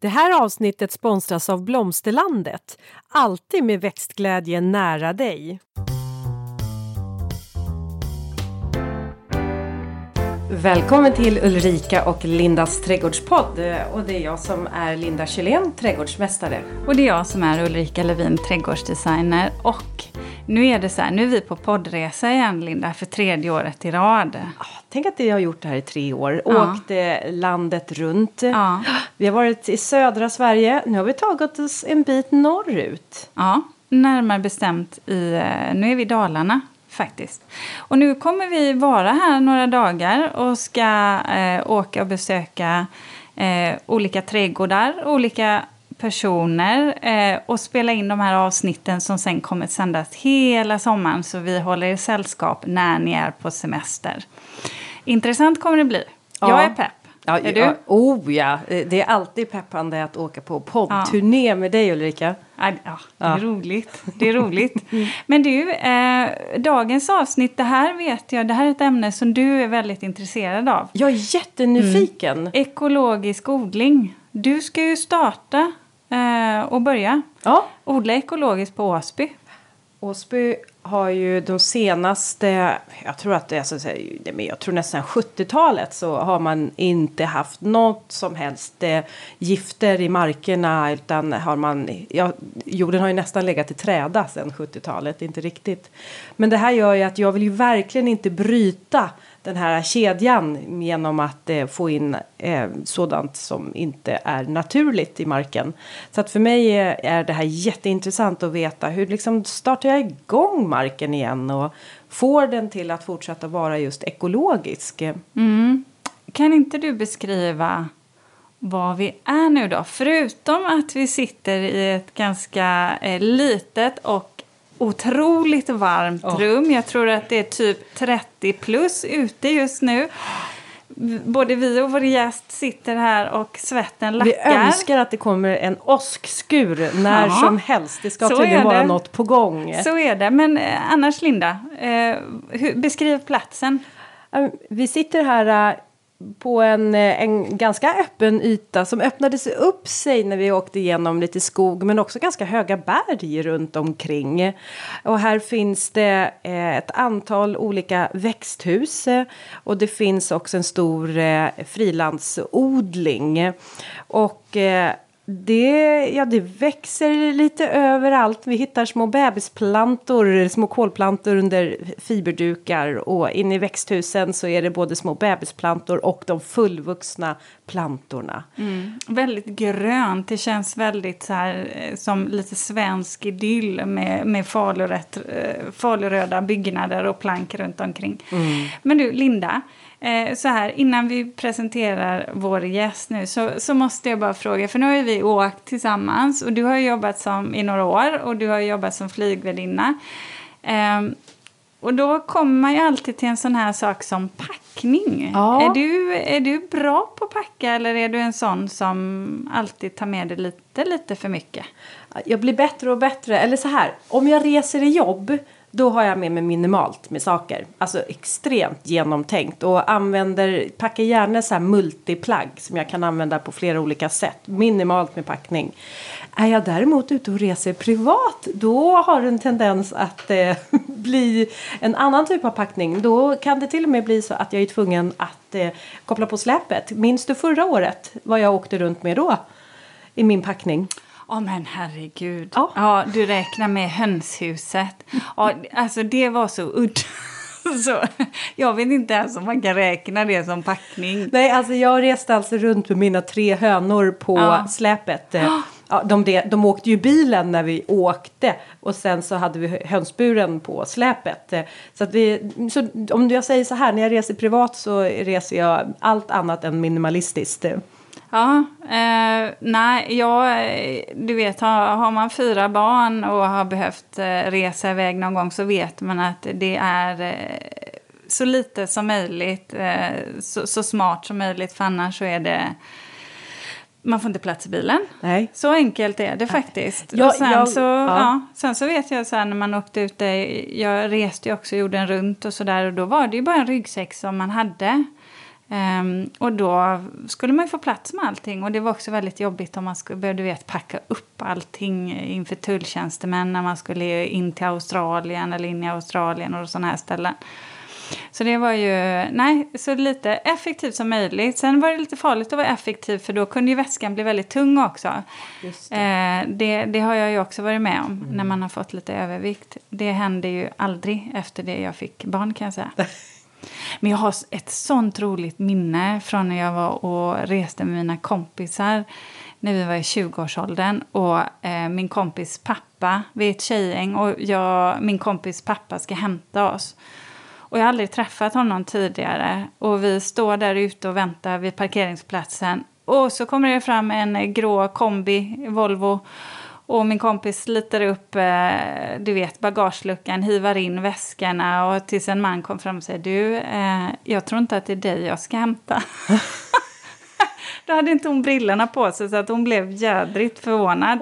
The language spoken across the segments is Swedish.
Det här avsnittet sponsras av Blomsterlandet. Alltid med växtglädje nära dig. Välkommen till Ulrika och Lindas trädgårdspodd. Och det är jag som är Linda Kjellén, trädgårdsmästare. Och det är jag som är Ulrika Levin, trädgårdsdesigner. Och nu är det så här, nu är vi på poddresa igen Linda, för tredje året i rad. Tänk att jag har gjort det här i tre år. Ja. Åkt landet runt. Ja. Vi har varit i södra Sverige. Nu har vi tagit oss en bit norrut. Ja, närmare bestämt i, eh, nu är vi i Dalarna faktiskt. Och nu kommer vi vara här några dagar och ska eh, åka och besöka eh, olika trädgårdar, olika personer eh, och spela in de här avsnitten som sen kommer sändas hela sommaren så vi håller er sällskap när ni är på semester. Intressant kommer det bli. Ja. Jag är pepp. Ja, är du? oh ja, det är alltid peppande att åka på poddturné ja. med dig Ulrika. Ja, det är roligt. Det är roligt. Men du, eh, dagens avsnitt, det här vet jag, det här är ett ämne som du är väldigt intresserad av. Jag är jättenyfiken. Mm. Ekologisk odling. Du ska ju starta eh, och börja ja. odla ekologiskt på Åsby. Åsby har ju de senaste, jag tror att det är så, jag tror nästan 70-talet så har man inte haft något som helst eh, gifter i markerna utan har man, ja, jorden har ju nästan legat i träda sedan 70-talet, inte riktigt. Men det här gör ju att jag vill ju verkligen inte bryta den här kedjan genom att eh, få in eh, sådant som inte är naturligt i marken. Så att för mig eh, är det här jätteintressant att veta hur liksom startar jag igång marken igen och får den till att fortsätta vara just ekologisk. Mm. Kan inte du beskriva var vi är nu då? Förutom att vi sitter i ett ganska eh, litet och otroligt varmt oh. rum. Jag tror att det är typ 30 plus ute just nu. Både vi och vår gäst sitter här och svetten lackar. Vi önskar att det kommer en åskskur när ja. som helst. Det ska tydligen vara något på gång. Så är det. Men eh, annars Linda, eh, hur, beskriv platsen. Vi sitter här på en, eh, en ganska öppen yta som öppnades upp sig när vi åkte igenom lite skog men också ganska höga berg runt omkring. Och här finns det eh, ett antal olika växthus eh, och det finns också en stor eh, frilandsodling. Och eh, det, ja, det växer lite överallt. Vi hittar små bebisplantor, små kolplantor under fiberdukar. Och inne i växthusen så är det både små bebisplantor och de fullvuxna plantorna. Mm. Väldigt grönt. Det känns väldigt så här, eh, som lite svensk idyll med, med eh, faluröda byggnader och plank runt omkring. Mm. Men du, Linda. Eh, så här, innan vi presenterar vår gäst nu så, så måste jag bara fråga, för nu har vi åkt tillsammans och du har jobbat som i några år och du har jobbat som flygvärdinna. Och då kommer man ju alltid till en sån här sak som packning. Ja. Är, du, är du bra på att packa eller är du en sån som alltid tar med dig lite, lite för mycket? Jag blir bättre och bättre. Eller så här, om jag reser i jobb då har jag med mig minimalt med saker. Alltså extremt genomtänkt. Och använder, packar gärna så här multiplagg som jag kan använda på flera olika sätt. Minimalt med packning. Är jag däremot ute och reser privat då har det en tendens att eh, bli en annan typ av packning. Då kan det till och med bli så att jag är tvungen att eh, koppla på släpet. Minns du förra året vad jag åkte runt med då? I min packning. Ja oh, men herregud. Oh. Ja, du räknar med hönshuset. Ja, alltså det var så udda. Så, jag vet inte ens om man kan räkna det som packning. Nej, alltså jag reste alltså runt med mina tre hönor på ja. släpet. Ja, de, de åkte ju bilen när vi åkte och sen så hade vi hönsburen på släpet. Så, vi, så om jag säger så här, när jag reser privat så reser jag allt annat än minimalistiskt. Ja, eh, nej, ja, du vet, har, har, man fyra barn och har behövt eh, resa iväg någon gång så vet man att det är eh, så lite som möjligt, eh, så, så, smart som möjligt, för annars så är det man får inte plats i bilen. Nej. Så enkelt är det faktiskt. Ja, och sen, jag, så, ja. ja. sen så vet jag så här, när man åkte ut, jag reste ju också jorden runt och sådär och då var det ju bara en ryggsäck som man hade. Um, och då skulle man ju få plats med allting. Och det var också väldigt jobbigt om man skulle behövde vet, packa upp allting inför tulltjänstemän när man skulle in till Australien eller in i Australien och sådana här ställen. Så det var ju, nej, så lite effektivt som möjligt. Sen var det lite farligt att vara effektiv för då kunde ju väskan bli väldigt tung också. Det. Eh, det. det. har jag ju också varit med om mm. när man har fått lite övervikt. Det hände ju aldrig efter det jag fick barn kan jag säga. Men jag har ett sånt roligt minne från när jag var och reste med mina kompisar när vi var i 20-årsåldern. Och eh, min kompis pappa, vi är ett tjejgäng och jag, min kompis pappa ska hämta oss. Och jag har aldrig träffat honom tidigare. Och vi står där ute och väntar vid parkeringsplatsen. Och så kommer det fram en eh, grå kombi, Volvo. Och min kompis sliter upp, eh, du vet, bagageluckan, hivar in väskorna och tills en man kom fram och säger du, eh, jag tror inte att det är dig jag ska hämta. Då hade inte hon brillorna på sig så att hon blev jädrigt förvånad.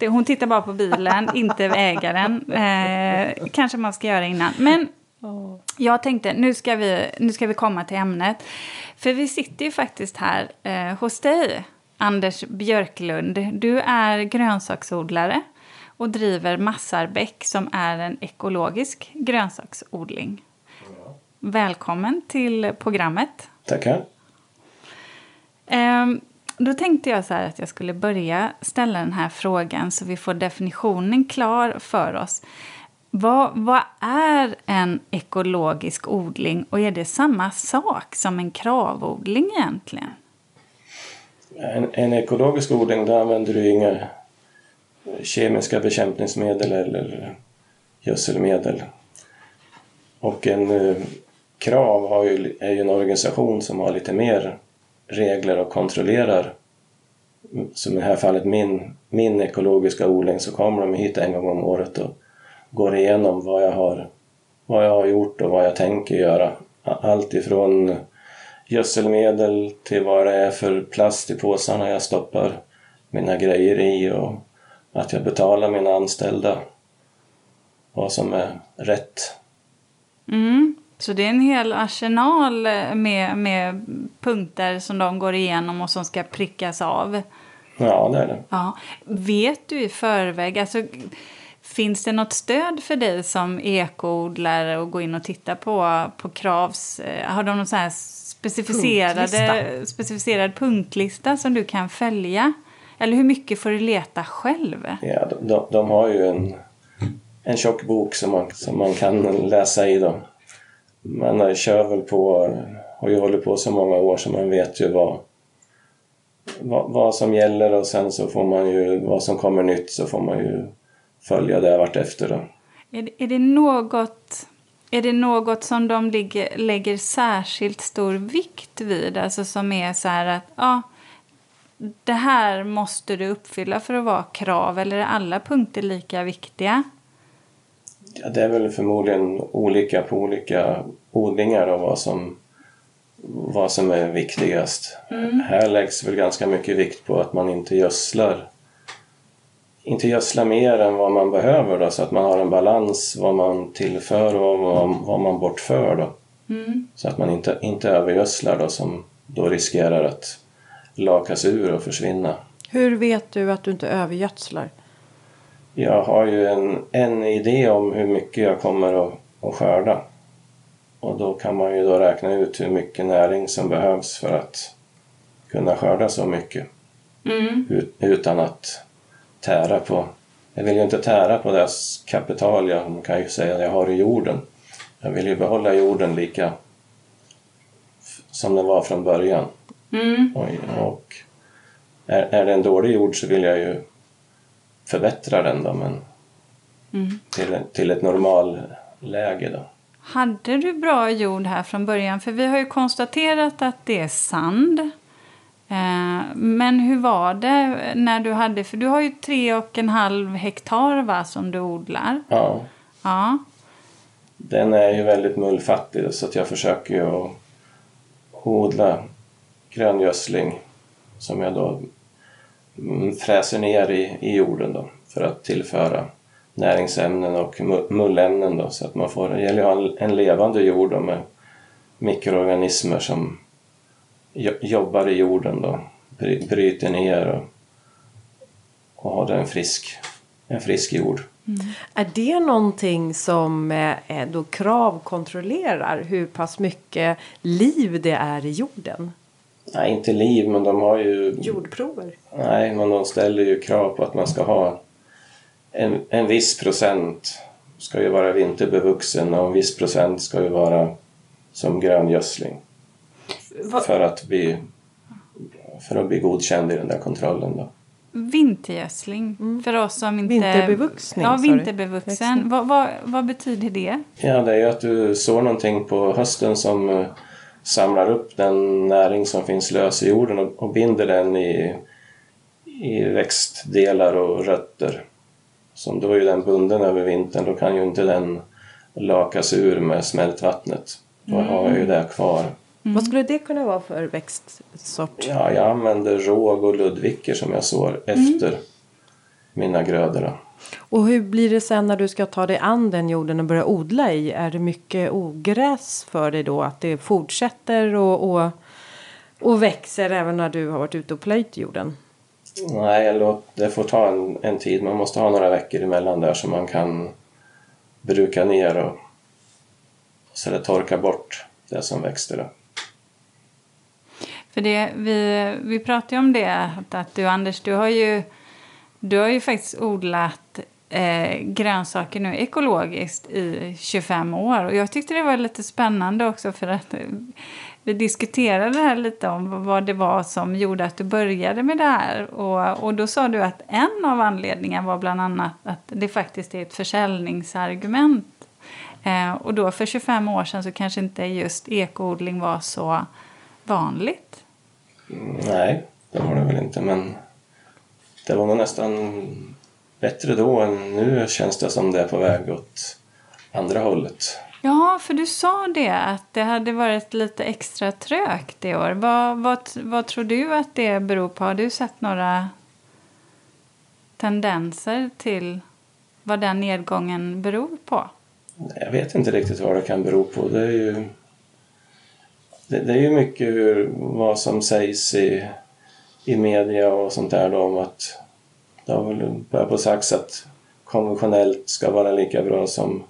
Hon tittar bara på bilen, inte ägaren. Eh, kanske man ska göra innan. Men jag tänkte, nu ska, vi, nu ska vi komma till ämnet. För vi sitter ju faktiskt här eh, hos dig, Anders Björklund. Du är grönsaksodlare och driver Massarbäck som är en ekologisk grönsaksodling. Ja. Välkommen till programmet. Tackar. Eh, då tänkte jag så att jag skulle börja ställa den här frågan så vi får definitionen klar för oss. Vad, vad, är en ekologisk odling och är det samma sak som en kravodling egentligen? En, en ekologisk odling, där använder du inga eh, kemiska bekämpningsmedel eller gödselmedel. Och en eh, KRAV har ju, är ju en organisation som har lite mer regler och kontrollerar som i det här fallet min, min ekologiska odling så kommer de hit en gång om året och går igenom vad jag har, vad jag har gjort och vad jag tänker göra. Allt ifrån gödselmedel till vad det är för plast i påsarna jag stoppar mina grejer i och att jag betalar mina anställda vad som är rätt. Mm. Så det är en hel arsenal med, med punkter som de går igenom och som ska prickas av? Ja, det är det. Ja. Vet du i förväg, alltså Finns det något stöd för dig som ekoodlare att gå in och titta på, på Kravs? Eh, har de någon så här specificerade, punklista. specificerad punktlista som du kan följa? Eller hur mycket får du leta själv? Ja, de, de, de har ju en, en tjock bok som man, som man kan läsa i. Då. Man kör väl på, har ju hållit på så många år så man vet ju vad, vad, vad som gäller och sen så får man ju, vad som kommer nytt så får man ju följa det vartefter. Då. Är, är, det något, är det något som de ligger, lägger särskilt stor vikt vid? Alltså som är så här att ja, det här måste du uppfylla för att vara krav eller är alla punkter lika viktiga? Ja, det är väl förmodligen olika på olika odlingar och vad som, vad som är viktigast. Mm. Här läggs väl ganska mycket vikt på att man inte gödslar inte gödsla mer än vad man behöver då, så att man har en balans vad man tillför och vad, vad man bortför. Då. Mm. Så att man inte, inte övergödslar då, som då riskerar att lakas ur och försvinna. Hur vet du att du inte övergödslar? Jag har ju en, en idé om hur mycket jag kommer att, att skörda. Och då kan man ju då räkna ut hur mycket näring som behövs för att kunna skörda så mycket. Mm. Ut, utan att tära på... Jag vill ju inte tära på det kapital jag man kan ju säga jag har i jorden. Jag vill ju behålla jorden lika som den var från början. Mm. Och, och är, är det en dålig jord så vill jag ju förbättra den då, men mm. till, till ett normalläge då. Hade du bra jord här från början? För vi har ju konstaterat att det är sand. Eh, men hur var det när du hade, för du har ju tre och en halv hektar va, som du odlar? Ja. ja. Den är ju väldigt mullfattig så att jag försöker ju att odla gröngödsling som jag då fräser ner i, i jorden då för att tillföra näringsämnen och mullämnen då så att man får, det gäller ha en, levande jord då med mikroorganismer som jobbar i jorden då. Bry- Bryter ner och, och har en frisk, en frisk jord. Är det någonting som eh, eh, då Krav kontrollerar hur pass mycket liv det är i jorden? Nej, inte liv, men de har ju... Jordprover? Nej, men de ställer ju krav på att man ska ha en, en viss procent ska ju vara vinterbevuxen och en viss procent ska ju vara som grön gödsling. För att bli, för att bli godkänd i den där kontrollen då. Vintergödsling för oss som inte... Vinterbevuxning, Ja, vinterbevuxen. Vad, vad, vad betyder det? Ja, det är ju att du sår någonting på hösten som eh, samlar upp den näring som finns lös i jorden och, och binder den i, i växtdelar och rötter. Som då är ju den bunden över vintern, då kan ju inte den lakas ur med smältvattnet. Då har jag ju det kvar. Vad skulle det kunna vara för växtsort? Ja, jag använder råg och ludviker som jag sår efter mina grödor. Och hur blir det sen när du ska ta dig an den jorden och börja odla i? Är det mycket ogräs för dig då? Att det fortsätter och, och, och växer även när du har varit ute och plöjt jorden? Nej, det får ta en, en tid. Man måste ha några veckor emellan där så man kan bruka ner och så det torkar bort det som växte. Då. För det, vi, vi pratade ju om det, att, att du Anders, du har ju, du har ju faktiskt odlat eh, grönsaker nu ekologiskt i 25 år. Och jag tyckte det var lite spännande också för att eh, vi diskuterade här lite om vad det var som gjorde att du började med det här. Och, och då sa du att en av anledningarna var bland annat att det faktiskt är ett försäljningsargument. Eh, och då för 25 år sedan så kanske inte just ekoodling var så vanligt. Nej, det var det väl inte, men det var nog nästan bättre då än nu känns det som det är på väg åt andra hållet. Ja, för du sa det att det hade varit lite extra trögt i år. Vad, vad, vad tror du att det beror på? Har du sett några tendenser till vad den nedgången beror på? Jag vet inte riktigt vad det kan bero på. Det är ju, det, det är ju mycket hur, vad som sägs i, i media och sånt där då om att det har väl börjat på sagt att konventionellt ska vara lika bra som,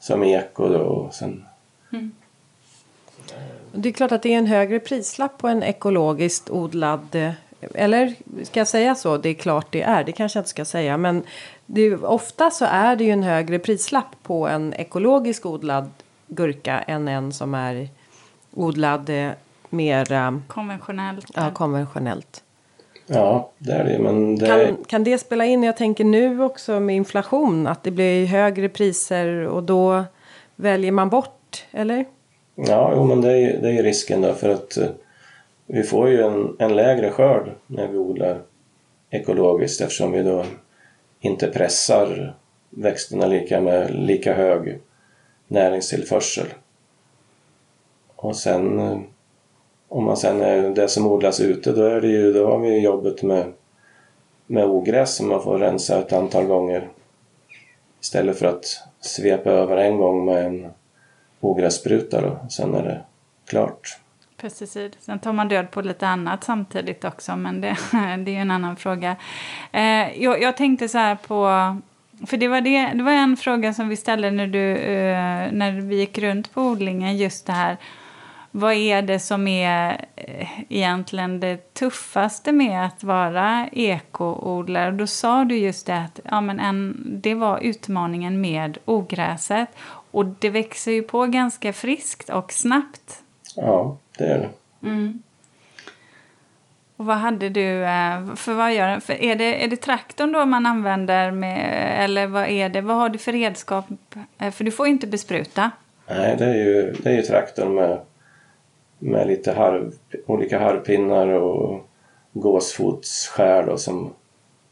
som eko då. Och sen, mm. Det är klart att det är en högre prislapp på en ekologiskt odlad eh, eller ska jag säga så? Det är klart det är. Det kanske jag inte ska säga. Men det är, ofta så är det ju en högre prislapp på en ekologisk odlad gurka än en som är odlad eh, mer eh, Konventionellt? ja, konventionellt. ja, det är det men det Kan, kan det spela in? Jag tänker nu också med inflation att det blir högre priser och då väljer man bort, eller? Ja, jo, men det är, det är risken då för att eh, vi får ju en, en lägre skörd när vi odlar ekologiskt eftersom vi då inte pressar växterna lika med lika hög näringstillförsel. Och sen eh, om man sen är det som odlas ute då är det ju, då har vi ju jobbet med, med ogräs som man får rensa ett antal gånger istället för att svepa över en gång med en ogrässpruta då. Sen är det klart. Pesticid. Sen tar man död på lite annat samtidigt också, men det, det är ju en annan fråga. Eh, jag, jag tänkte så här på... För det var, det, det var en fråga som vi ställde när, du, eh, när vi gick runt på odlingen, just det här. Vad är det som är eh, egentligen det tuffaste med att vara ekoodlare? Då sa du just det att ja, men en, det var utmaningen med ogräset. Och det växer ju på ganska friskt och snabbt. Ja, det är det. Och vad hade du, eh, för vad gör? För är, det, är det traktorn då man använder med, eller vad är det? Vad har du för redskap? Eh, För du får ju inte bespruta. Nej, det är ju, det är ju traktorn med, med lite harv, olika harvpinnar och gåsfotsskär då, som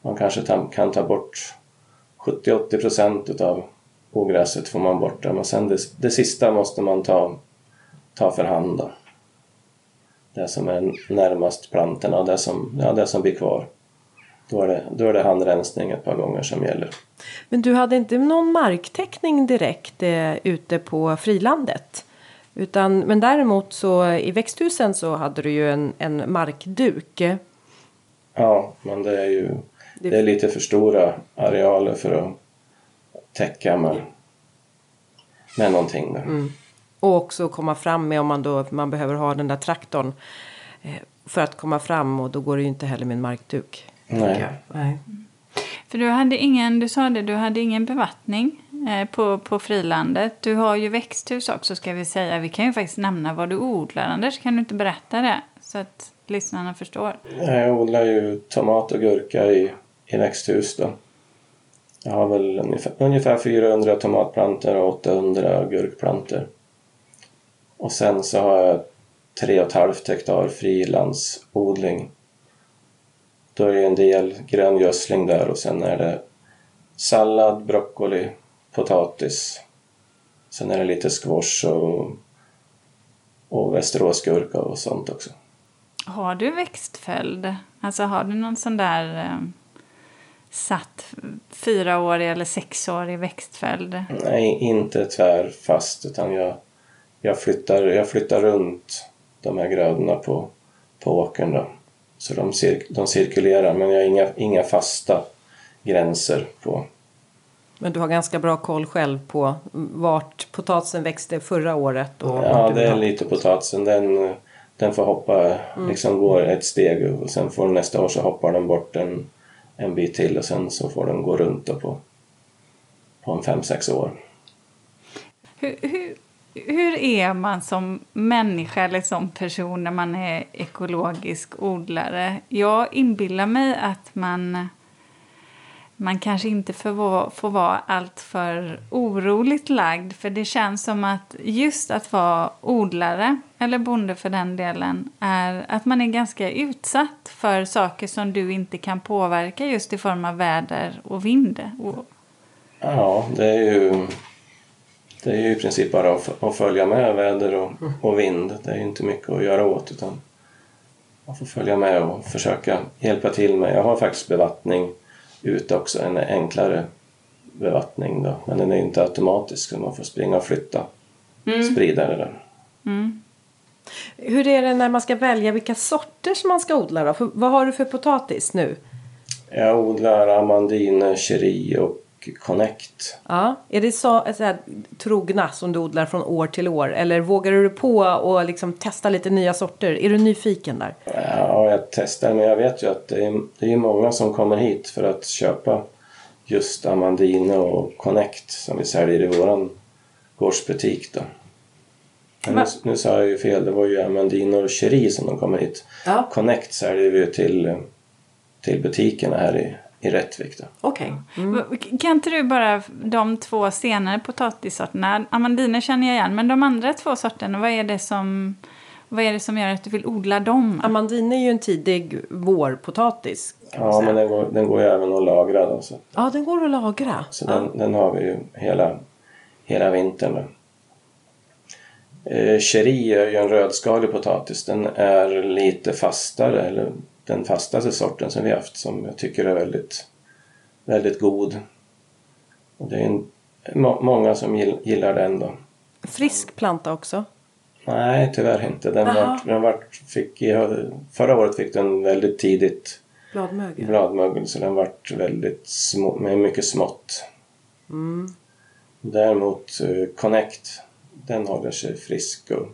man kanske ta, kan ta bort 70-80 procent utav ogräset får man bort där. Men sen det, det sista måste man ta, ta för hand då. Det som är närmast plantorna och det som, ja, det som blir kvar. Då är, det, då är det handrensning ett par gånger som gäller. Men du hade inte någon marktäckning direkt eh, ute på frilandet? Utan, men däremot så i växthusen så hade du ju en, en markduk. Ja, men det är ju det är lite för stora arealer för att täcka med, med någonting. Där. Mm. Och också komma fram med om man då man behöver ha den där traktorn eh, för att komma fram och då går det ju inte heller med en markduk. Nej. Nej. För du hade ingen, du sa det, du hade ingen bevattning Eh, på, på frilandet. Du har ju växthus också ska vi säga. Vi kan ju faktiskt nämna vad du odlar Anders. Kan du inte berätta det? Så att lyssnarna förstår. Jag odlar ju tomat och gurka i, i växthus då. Jag har väl ungefär, ungefär 400 tomatplantor och 800 gurkplantor. Och sen så har jag 3,5 hektar frilandsodling. Då är det en del grön gödsling där och sen är det sallad, broccoli, potatis. Sen är det lite squash och, och västeråsgurka och sånt också. Har du växtföljd? Alltså har du någon sån där eh, satt fyraårig eller sexårig växtföljd? Nej, inte tvärfast utan jag, jag, flyttar, jag flyttar runt de här grödorna på, på åkern. Då. Så de, cir, de cirkulerar men jag har inga, inga fasta gränser på. Men du har ganska bra koll själv på vart potatisen växte förra året? Och Ja, det är lite potatisen. Den, den får hoppa, liksom går ett steg och sen får nästa år så hoppar den bort en, en bit till och sen så får den gå runt då på, på en fem sex år. Hur, hur, hur är man som människa eller som person när man är ekologisk odlare? Jag inbillar mig att man, man kanske inte får vara, får vara alltför oroligt lagd för det känns som att just att vara odlare, eller bonde för den delen, är att man är ganska utsatt för saker som du inte kan påverka just i form av väder och vind. Ja, det är ju, det är ju i princip bara att, att följa med väder och, och vind. Det är ju inte mycket att göra åt utan man får följa med och försöka hjälpa till med. Jag har faktiskt bevattning ute också, en enklare bevattning då. Men den är inte automatisk så man får springa och flytta spridare där. Hur är det när man ska välja vilka sorter som man ska odla då? För, vad har du för potatis nu? Jag odlar amandine, cherry och connect. Ja, är det så, så här, trogna som du odlar från år till år? Eller vågar du på och liksom testa lite nya sorter? Är du nyfiken där? Ja, jag testar men jag vet ju att det är, det är många som kommer hit för att köpa just Amandine och Connect som vi säljer i våran gårdsbutik då. Nu, nu sa jag ju fel, det var ju Amandine och Cherie som de kommer hit. Ja. Connect säljer vi ju till, till butikerna här i, i Rättvik då. Okej. V- Kan inte du bara de två senare potatissorterna, amandiner känner jag igen, men de andra två sorterna, vad är det som, vad är det som gör att du vill odla dem? Amandine är ju en tidig vårpotatis. Ja, säga. men den går, den går ju även att lagra då. Så, Ja, den går att lagra. så ja. den, den har vi ju hela, hela vintern då. Eh, Cherie är ju en rödskalig potatis. Den är lite fastare, eller den fastaste sorten som vi haft som jag tycker är väldigt, väldigt god. Och det är en, må, många som gill, gillar den då. Frisk planta också. Nej, tyvärr inte. Den vart, den vart, fick, förra året fick den väldigt tidigt Bladmögel. bladmögel så den vart väldigt små, med mycket smått. Mm. Däremot eh, Connect, den håller sig frisk och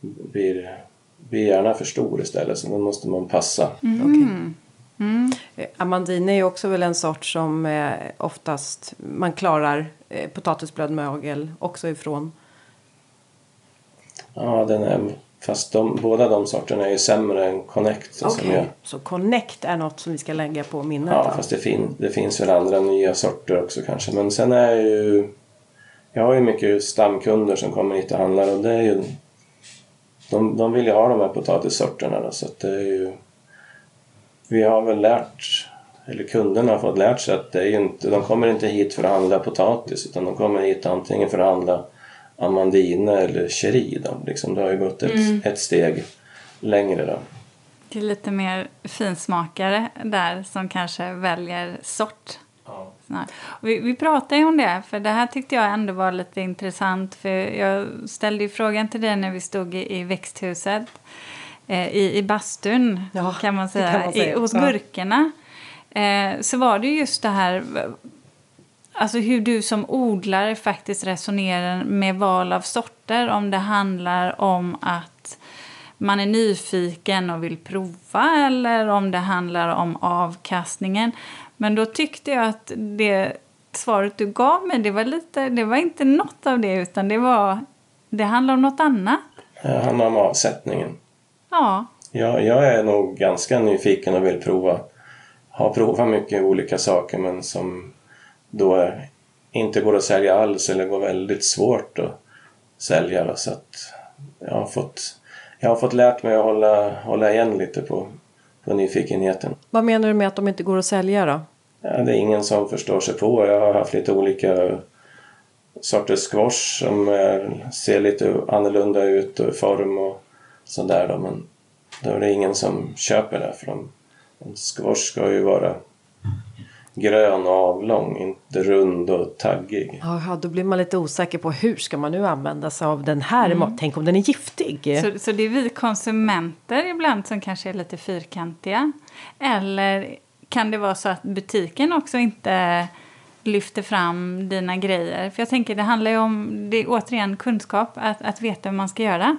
blir, blir gärna för stor istället så den måste man passa. Mm. Eh, Amandine är ju också väl en sort som eh, oftast man klarar eh, potatisblödmögel också ifrån. Ja, den är, fast de, båda de sorterna är ju sämre än Connect. så Okej, Som jag, så Connect är något som vi ska lägga på minnet. ja, då. fast det, fin, det finns väl andra nya sorter också kanske. Men sen är jag ju... Jag har ju mycket stamkunder som kommer hit och handlar och det är ju... De, de vill ju ha de här potatissorterna då, så att det är ju... Vi har väl lärt, eller kunderna har fått lärt sig att det är ju inte, de kommer inte hit för att handla potatis utan de kommer hit antingen för att handla amandine eller cherry då. Liksom, det har ju gått ett, ett steg längre då. Det är lite mer finsmakare där som kanske väljer sort. Lyssnar. Vi, vi pratade ju om det, för det här tyckte jag ändå var lite intressant. För Jag ställde ju frågan till dig när vi stod i, i växthuset, eh, i, i bastun Ja, kan man säga, kan man säga. I, hos Ja. gurkorna. Eh, så var det ju just det här Alltså hur du som odlare faktiskt resonerar med val av sorter. Om det handlar om att man är nyfiken och vill prova eller om det handlar om avkastningen. Men då tyckte jag att det svaret du gav mig, det var, lite, det var inte något av det utan det var det handlar om något annat. Det handlar om avsättningen. Ja, Jag, jag är nog ganska nyfiken och vill prova. Har provat mycket olika saker men som då är, inte går att sälja alls eller går väldigt svårt att sälja. då. Så att jag har fått, jag har fått lärt mig att hålla, hålla igen lite på, på nyfikenheten. Vad menar du med att de inte går att sälja då? Ja, det är ingen som förstår sig på. Jag har haft lite olika sorters squash som är, ser lite annorlunda ut och form och sådär då. Men då är det ingen som köper det för de, en squash ska ju vara grön och avlång, inte rund och taggig. Jaha, då blir man lite osäker på hur ska man nu använda sig av den här. Tänk om den är giftig. så, så det är vi konsumenter ibland som kanske är lite fyrkantiga. Eller kan det vara så att butiken också inte lyfter fram dina grejer? För jag tänker det handlar ju om, det är återigen kunskap, att, att veta hur man ska göra.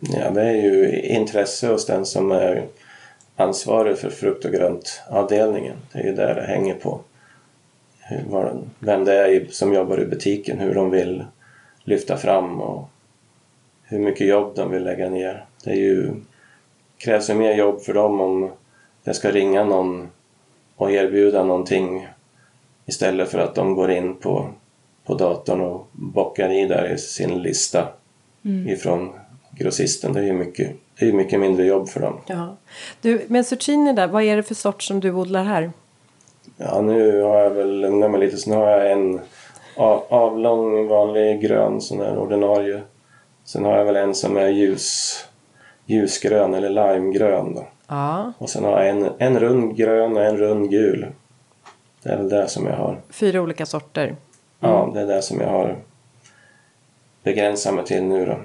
Ja, det är ju intresse hos den som är ansvarig för frukt och grönt-avdelningen. Det är ju där det hänger på. Hur, vem det är som jobbar i butiken, hur de vill lyfta fram och hur mycket jobb de vill lägga ner. Det är ju, krävs ju mer jobb för dem om det ska ringa någon och erbjuda någonting istället för att de går in på, på datorn och bockar i där i sin lista ifrån grossisten. Det är ju mycket, det är ju mycket mindre jobb för dem. Ja. Du, men zucchini där, vad är det för sort som du odlar här? Ja, nu har jag väl lugnat mig lite så nu har jag en a- avlång vanlig grön sån där ordinarie. Sen har jag väl en som är ljus, ljusgrön eller limegrön då. Ja. Och sen har jag en, en rund grön och en rund gul. Det är väl det som jag har. Fyra olika sorter. Ja, det är det som jag har begränsat mig till nu då.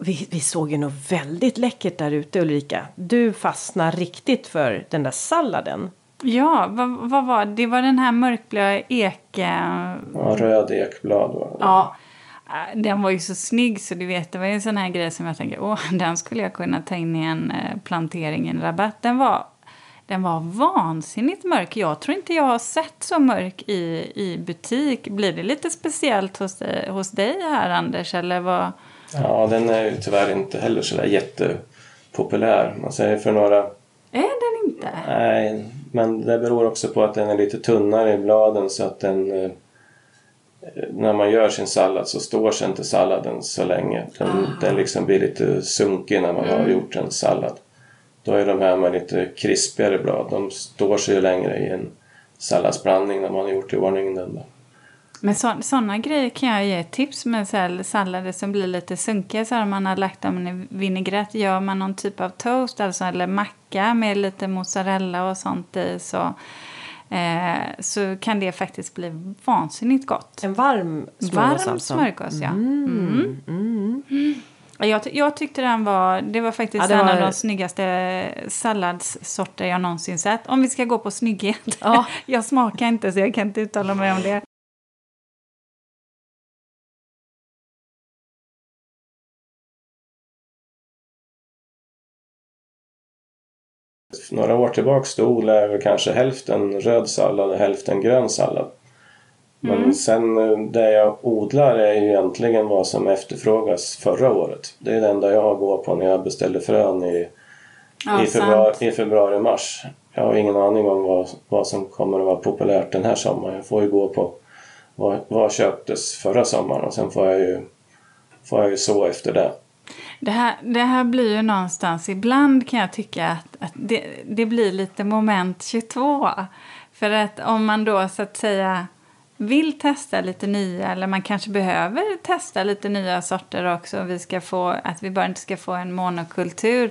Vi, vi såg ju något väldigt läckert där ute Ulrika. Du fastnar riktigt för den där salladen. Ja, vad, vad var det? Det var den här mörkblå eke... Ja, röd ekblad var det. Ja, den var ju så snygg så du vet, det var ju en sån här grej som jag tänkte, åh, den skulle jag kunna ta in i en eh, plantering i en rabatt. Den var, den var vansinnigt mörk. Jag tror inte jag har sett så mörk i, i butik. Blir det lite speciellt hos dig, hos dig här, Anders? Eller vad? Ja, den är ju tyvärr inte heller sådär jättepopulär. Man säger för några Är den inte? Nej, men det beror också på att den är lite tunnare i bladen så att den eh, när man gör sin sallad så står sig inte salladen så länge. Den, den liksom blir lite sunkig när man har gjort en sallad. Då är de här med lite krispigare blad, de står sig ju längre i en salladsblandning när man har gjort i ordning den. Då. Men sådana grejer kan jag ge tips med så här sallader som blir lite sunkiga. Så här, man har lagt dem i vinägrett. Gör man någon typ av toast alltså, eller macka med lite mozzarella och sånt i så, eh, så kan det faktiskt bli vansinnigt gott. En varm smörgås Varm alltså. smörgås, ja. Mm. Jag, ty- jag tyckte den var, det var faktiskt Ja, det en av de snyggaste salladssorter jag någonsin sett. Om vi ska gå på snygghet. Ja. jag smakar inte så jag kan inte uttala mig om det. Några år tillbaks då odlade jag kanske hälften röd sallad och hälften grön sallad. Men sen eh, det jag odlar är ju egentligen vad som efterfrågas förra året. Det är det enda jag har att gå på när jag beställer frön i, Ja, i, februari, i februari, mars. Jag har ingen aning om vad, vad som kommer att vara populärt den här sommaren. Jag får ju gå på vad, vad köptes förra sommaren och sen får jag ju, får jag ju så efter det. Det här, det här blir ju någonstans, ibland kan jag tycka att, att det, det blir lite moment 22. För att om man då så att säga vill testa lite nya eller man kanske behöver testa lite nya sorter också. Vi ska få, att vi bara inte ska få en monokultur.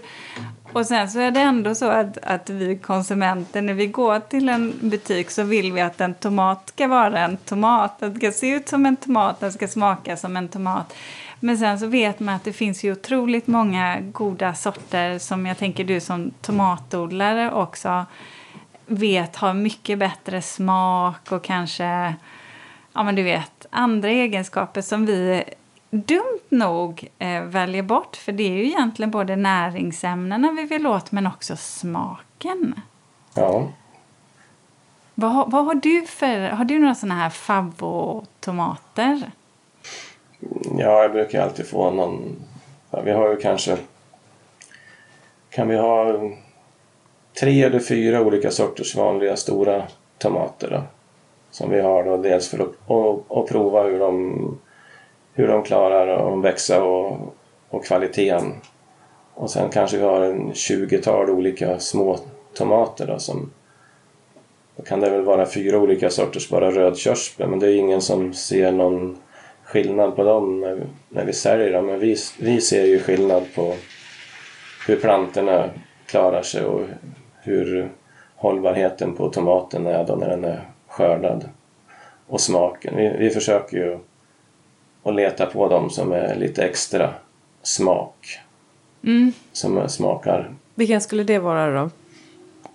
Och sen så är det ändå så att, att vi konsumenter, när vi går till en butik så vill vi att en tomat ska vara en tomat. Den ska se ut som en tomat, den ska smaka som en tomat. Men sen så vet man att det finns ju otroligt många goda sorter som jag tänker du som tomatodlare också vet har mycket bättre smak och kanske, ja men du vet, andra egenskaper som vi dumt nog eh, väljer bort. För det är ju egentligen både näringsämnena vi vill åt men också smaken. Ja. Vad, vad har du för, har du några sådana här favvotomater? Ja, jag brukar alltid få någon... Ja, vi har ju kanske... Kan vi ha tre eller fyra olika sorters vanliga stora tomater då, som vi har då dels för att och, och prova hur de, hur de klarar att växa och, och kvaliteten. Och sen kanske vi har en 20-tal olika små tomater då som då kan det väl vara fyra olika sorters bara rödkörsbär men det är ingen som ser någon skillnad på dem när, när vi säljer dem. Men vi, vi ser ju skillnad på hur plantorna klarar sig och hur hållbarheten på tomaten är då när den är skördad. Och smaken. Vi, vi försöker ju att leta på dem som är lite extra smak. Mm. Som smakar. Vilken skulle det vara då?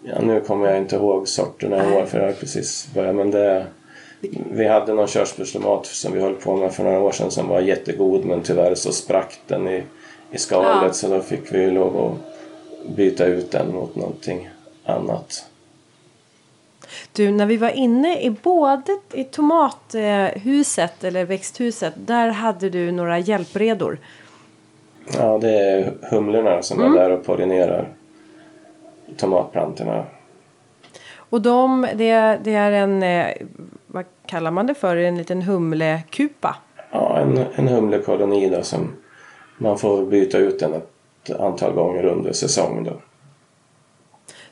Ja, nu kommer jag inte ihåg sorterna i år för jag har precis börjat. Men det, vi hade någon körsbärstomat som vi höll på med för några år sedan som var jättegod men tyvärr så sprack den i, i skalet Ja. så då fick vi lov att byta ut den mot någonting annat. Du, när vi var inne i både i tomathuset eller växthuset, där hade du några hjälpredor. Ja, det är humlorna som Mm. är där och pollinerar tomatplantorna. Och de, det, det är en, eh, vad kallar man det för, en liten humlekupa. Ja, en, en humlekoloni då som man får byta ut den ett antal gånger under säsong då.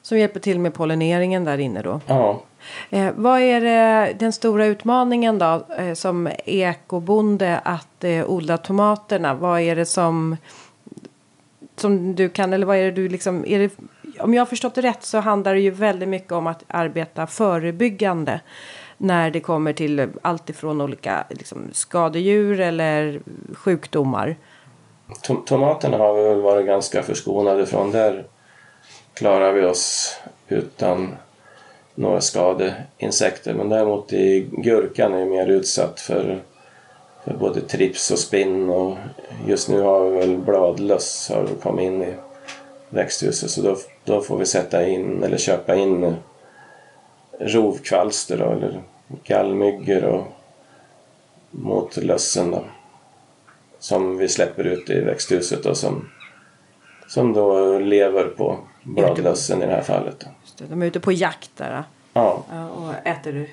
Som hjälper till med pollineringen där inne då. Ja, Eh, vad är det, den stora utmaningen då eh, som ekobonde att eh, odla tomaterna? Vad är det som, som du kan, eller vad är det du liksom, är det, om jag har förstått det rätt så handlar det ju väldigt mycket om att arbeta förebyggande. När det kommer till allt ifrån olika liksom, skadedjur eller sjukdomar. Tom- tomaterna har vi väl varit ganska förskonade från. Där klarar vi oss utan några skadeinsekter. Men däremot i gurkan är mer utsatt för, för både trips och spinn och just nu har vi väl bladlöss har kommit in i växthuset så då, då får vi sätta in eller köpa in eh, rovkvalster då, eller gallmyggor och mot lössen då som vi släpper ut i växthuset och som, som då lever på bladlössen i det här fallet. Just det, De är ute på jakt där Ja, ja, och äter du.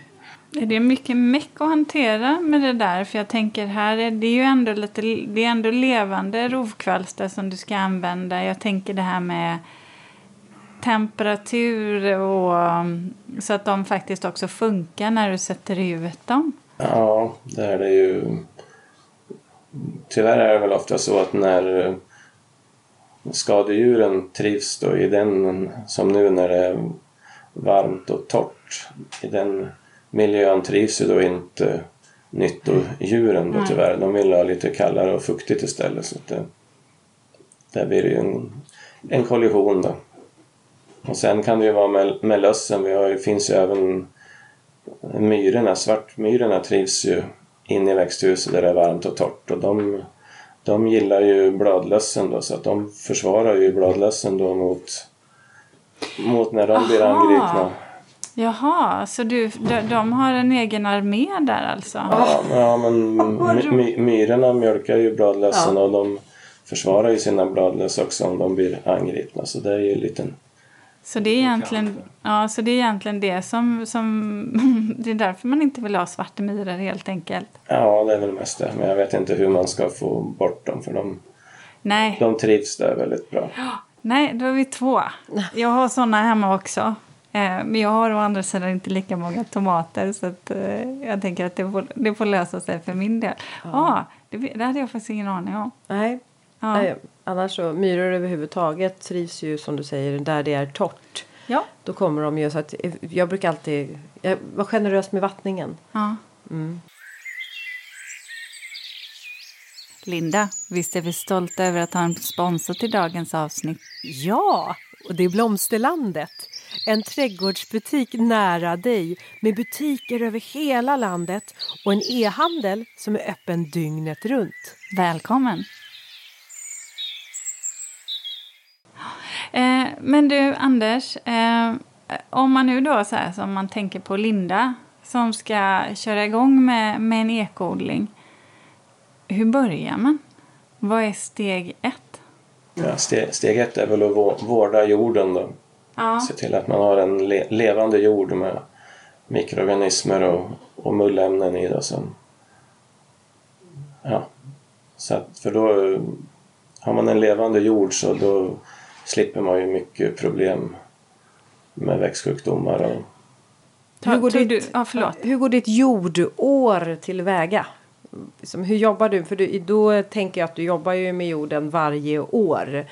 Är det mycket meck att hantera med det där? För jag tänker här är det ju ändå lite, det är ändå levande rovkvalster som du ska använda. Jag tänker det här med temperatur och um, så att de faktiskt också funkar när du sätter ut dem. ja det är det ju. Tyvärr är det väl ofta så att när eh, skadedjuren trivs då i den, som nu när det är varmt och torrt, i den miljön trivs ju då inte nyttodjuren då tyvärr. De vill ha lite kallare och fuktigt istället. Så att det, där blir det ju en, en kollision då. Och sen kan det ju vara med, med lössen. Vi har, det finns ju även myrorna. Svartmyrorna trivs ju inne i växthuset där det är varmt och torrt. Och de, de gillar ju bladlössen då så att de försvarar ju bladlössen då mot, mot när de blir Aha. angripna. Jaha, så du, de, de har en egen armé där alltså? Ja, ja men my, myrorna mjölkar ju bladlössen Ja. och de försvarar ju sina bladlöss också om de blir angripna. Så det är ju en liten... Så det är egentligen, ja, så det, är egentligen det som, som... Det är därför man inte vill ha svartmyror helt enkelt. Ja, det är väl mest det. Men jag vet inte hur man ska få bort dem för de, Nej, de trivs där väldigt bra. nej då är vi två. Jag har såna hemma också. Eh, men jag har å andra sidan inte lika många tomater så att, eh, jag tänker att det får, det får lösa sig för min del. Ja. Ah, det, det hade jag faktiskt ingen aning om. Nej. Ja. Nej. Annars så, myror överhuvudtaget trivs ju som du säger där det är torrt. Ja. Då kommer de ju så att jag brukar alltid jag var generös med vattningen. ja. Mm. Linda, visst är vi stolta över att ha en sponsor till dagens avsnitt? Ja, och det är Blomsterlandet. En trädgårdsbutik nära dig med butiker över hela landet och en e-handel som är öppen dygnet runt. Välkommen! Eh, men du, Anders, eh, om man nu då så här som man tänker på Linda som ska köra igång med, med en ekoodling. Hur börjar man? Vad är steg ett? Ja, steg, steg ett är väl att vå- vårda jorden då. Ja. Se till att man har en le levande jord med mikroorganismer och, och mullämnen i det. Som, ja, så att, för då eh, har man en levande jord så då slipper man ju mycket problem med växtsjukdomar. Och, Hur går, ditt, du- ja, förlåt. hur går ditt jordår tillväga? Liksom, hur jobbar du? För du, då tänker jag att du jobbar ju med jorden varje år.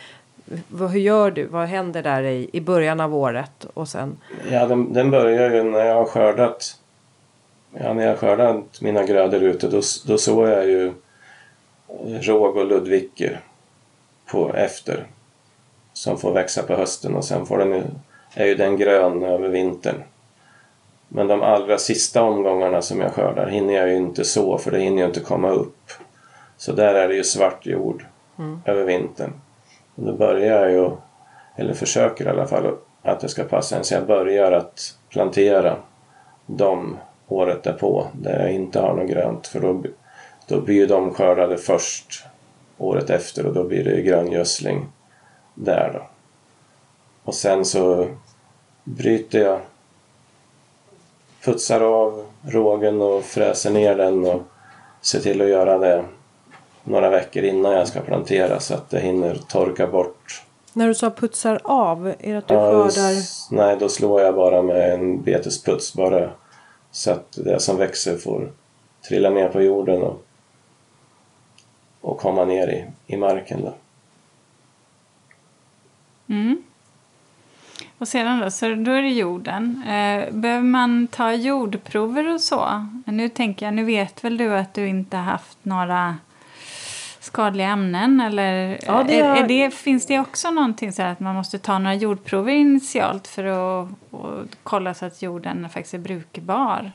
Vad- Hur gör du? Vad händer där i, i början av året och sen? ja, den, den börjar ju när jag har skördat Ja, när jag har skördat mina grödor ute då, då sår jag ju råg och ludvicka på efter som får växa på hösten och sen får den ju, är ju den grön över vintern. Men de allra sista omgångarna som jag skördar hinner jag ju inte så för det hinner ju inte komma upp. Så där är det ju svart jord över vintern. Och då börjar jag ju, eller försöker i alla fall, att det ska passa en. Så jag börjar att plantera dem året därpå där jag inte har något grönt för då, då blir ju de skördade först året efter och då blir det ju gröngödsling där då. Och sen så bryter jag, putsar av rågen och fräser ner den och ser till att göra det några veckor innan jag ska plantera så att det hinner torka bort. När du sa putsar av, är det att du Ja, skördar? Nej, då slår jag bara med en betesputs bara så att det som växer får trilla ner på jorden och, och komma ner i, i marken. Då. Mm. Och sedan då, så då är det jorden. Eh, behöver man ta jordprover och så? Nu tänker jag, nu vet väl du att du inte haft några skadliga ämnen eller Ja, det är, är det, finns det också någonting så här att man måste ta några jordprover initialt för att och kolla så att jorden faktiskt är brukbar?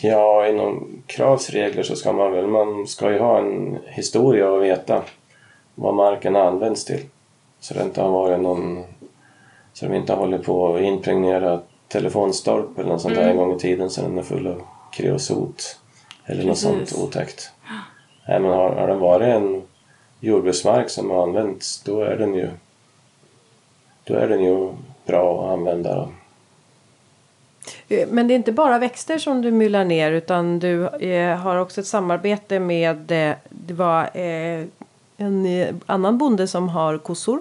Ja, inom Kravs regler så ska man väl, man ska ju ha en historia och veta vad marken används till. Så det inte har varit någon, så de inte har hållit på att impregnera telefonstolpe eller något sånt där en gång i tiden så den är full av kreosot. Eller något Precis. sånt otäckt. Nej, men har, har det varit en jordbruksmark som har använts då är den ju då är den ju bra att använda. Då. Eh, Men det är inte bara växter som du myllar ner utan du eh, har också ett samarbete med eh, det var eh, en eh, annan bonde som har kossor.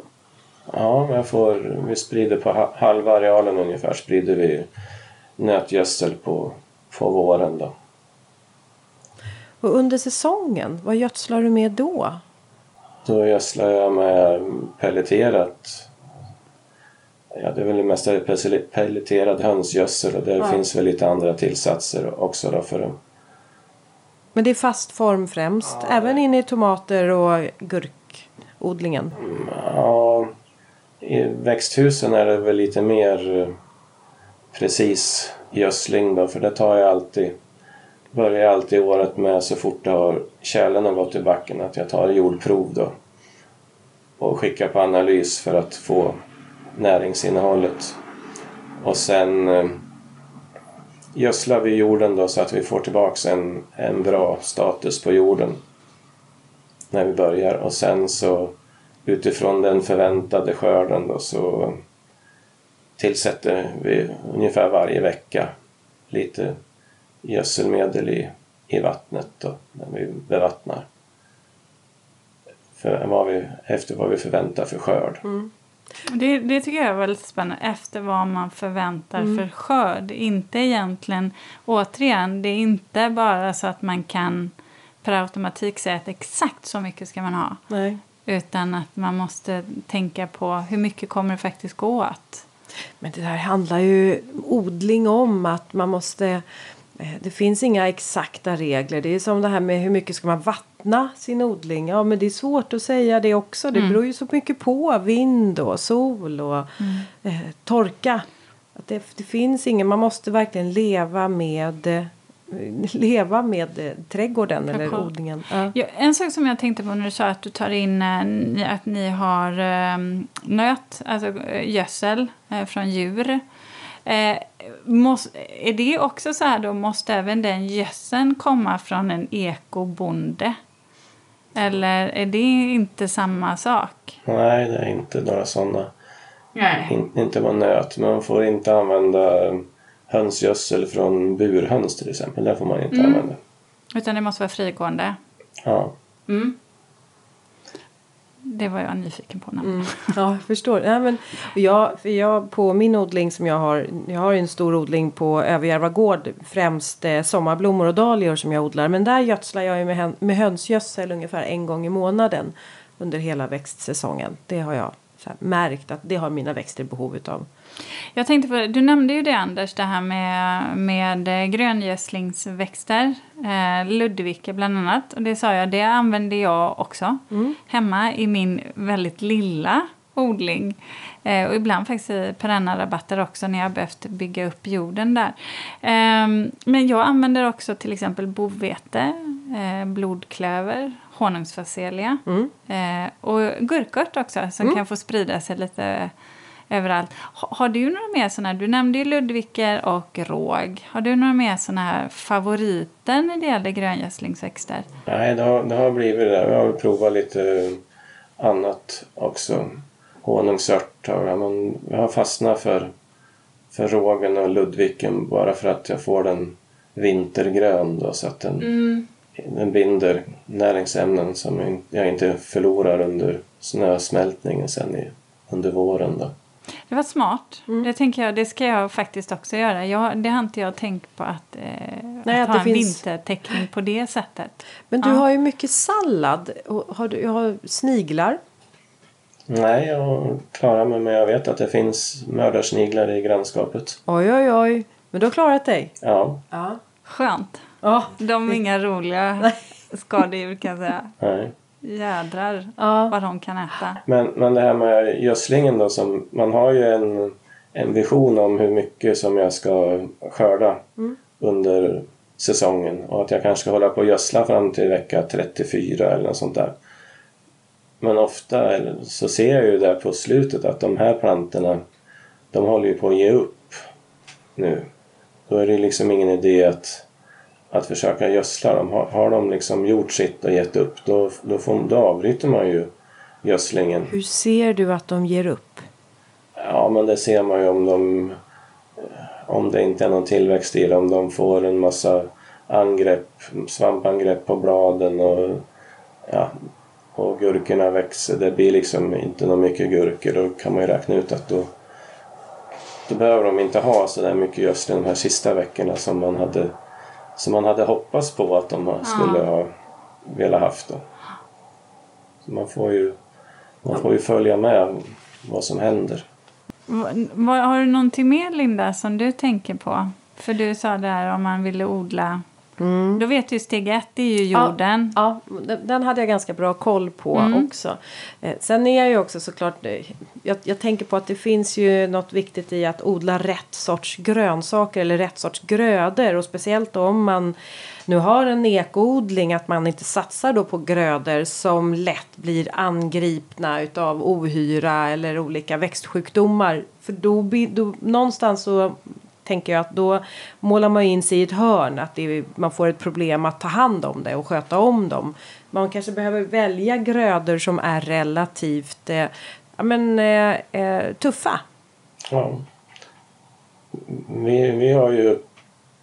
Ja, jag får, vi sprider på ha- halva arealen ungefär sprider vi nötgödsel på, på våren då. Och under säsongen, vad gödslar du med då? Då gödslar jag med pelleterat. Ja, det är väl det mesta pel- pelleterad hönsgödsel och det Ja. finns väl lite andra tillsatser också då för att Men det är fast form främst, även inne i tomater och gurkodlingen. Ja, i växthusen är det väl lite mer eh, precis gödsling då, för det tar jag alltid börjar jag alltid året med så fort det har kärlen har gått i backen att jag tar jordprov då och skickar på analys för att få näringsinnehållet. Och sen eh, gödslar vi jorden då så att vi får tillbaks en, en bra status på jorden när vi börjar och sen så utifrån den förväntade skörden då så tillsätter vi ungefär varje vecka lite gödselmedel i, i vattnet då, när vi bevattnar. För vad vi, efter vad vi förväntar för skörd. Det, det tycker jag är väldigt spännande. Efter vad man förväntar Mm. för skörd. Inte egentligen, återigen, det är inte bara så att man kan per automatik säga att exakt så mycket ska man ha. Nej. Utan att man måste tänka på hur mycket kommer det faktiskt gå åt. Men det här handlar ju odling om att man måste eh, det finns inga exakta regler. Det är som det här med hur mycket ska man vattna sin odling. Ja, men det är svårt att säga det också. Det beror ju så mycket på vind och sol och eh, torka. Att det, det finns ingen, man måste verkligen leva med eh, leva med eh, trädgården eller koll. odlingen. Ja. Ja, en sak som jag tänkte på när du sa att du tar in eh, ni- att ni har eh, nöt, alltså eh, gödsel eh, från djur. Eh, måste, är det också så här då, måste även den gödseln komma från en ekobonde? Eller är det inte samma sak? Nej, det är inte några sådana. Nej. In, inte vara nöt. Man får inte använda eh, hönsgödsel från burhöns till exempel. Det får man inte använda. Utan det måste vara frigående? Ja. Mm. Det var jag nyfiken på. Mm. Ja, jag förstår. Nej, men jag, för jag, på min odling som jag har, jag har ju en stor odling på Överjärva gård, främst eh, sommarblommor och dahlior som jag odlar. Men där gödslar jag med, med hönsgödsel ungefär en gång i månaden under hela växtsäsongen. Det har jag så här, märkt att det har mina växter behov utav. Jag tänkte på, du nämnde ju det Anders, det här med, med eh, gröngödslingsväxter. Eh, Ludvika bland annat. Och det sa jag, det använder jag också. Hemma i min väldigt lilla odling. Eh, och ibland faktiskt i perenna rabatter också när jag behövt bygga upp jorden där. Ehm, men jag använder också till exempel bovete, eh, blodklöver, honungsfacelia eh, och gurkört också som kan få sprida sig lite överallt. Ha, har du några mer sådana, du nämnde ju Ludviker och råg. Har du några mer sådana här favoriter när det gäller gröngödslingsväxter? Nej, det har, det har blivit det. Jag har provat lite annat också. Honungsört har jag, men jag har fastnat för, för rågen och Ludviken bara för att jag får den vintergrön då, så att den, den binder näringsämnen som jag- jag inte förlorar under snösmältningen sen i, under våren. Då. Det var smart. Det tänker jag, det ska jag faktiskt också göra. Jag, det har inte jag tänkt på att, eh, Nej, att att ha det en finns- vintertäckning på det sättet. Men du Ja. har ju mycket sallad. Och Har du jag har sniglar? Nej, jag klarar mig men jag vet att det finns mördarsniglar i grannskapet. Oj, oj, oj. Men du har klarat dig. Ja, Ja. Skönt. Ja. De är inga roliga skadedjur kan jag säga. nej. Jädrar Ja. vad de kan äta. Men, men det här med gödslingen då, som, man har ju en, en vision om hur mycket som jag ska skörda under säsongen och att jag kanske ska hålla på och gödsla fram till vecka 34 eller något sånt där. Men ofta så ser jag ju där på slutet att de här plantorna de håller ju på att ge upp nu. Då är det liksom ingen idé att, att försöka gödsla dem. Har, har de liksom gjort sitt och gett upp då, då, får, då avbryter man ju gödslingen. Hur ser du att de ger upp? Ja, men det ser man ju om de om det inte är någon tillväxt i det, om de får en massa angrepp, svampangrepp på bladen och ja, och gurkorna växer. Det blir liksom inte något mycket gurkor. Då kan man ju räkna ut att då, då behöver de inte ha så där mycket gödsel de här sista veckorna som man hade, som man hade hoppats på att de skulle ha velat haft. Då. Så man får ju man får ju följa med vad som händer. Har du någonting mer Linda som du tänker på? För du sa där om man ville odla. Då vet du steg ett, det är ju jorden. Ja, den- den hade jag ganska bra koll på också. Eh, sen är jag ju också såklart, eh, jag, jag tänker på att det finns ju något viktigt i att odla rätt sorts grönsaker eller rätt sorts grödor. Och speciellt om man nu har en ekoodling att man inte satsar då på grödor som lätt blir angripna utav ohyra eller olika växtsjukdomar. För då, då någonstans så tänker jag att då målar man in sig i ett hörn. Att det, är- man får ett problem att ta hand om det och sköta om dem. Man kanske behöver välja grödor som är relativt eh, ja, men, eh, eh, tuffa. Ja. Vi, vi har ju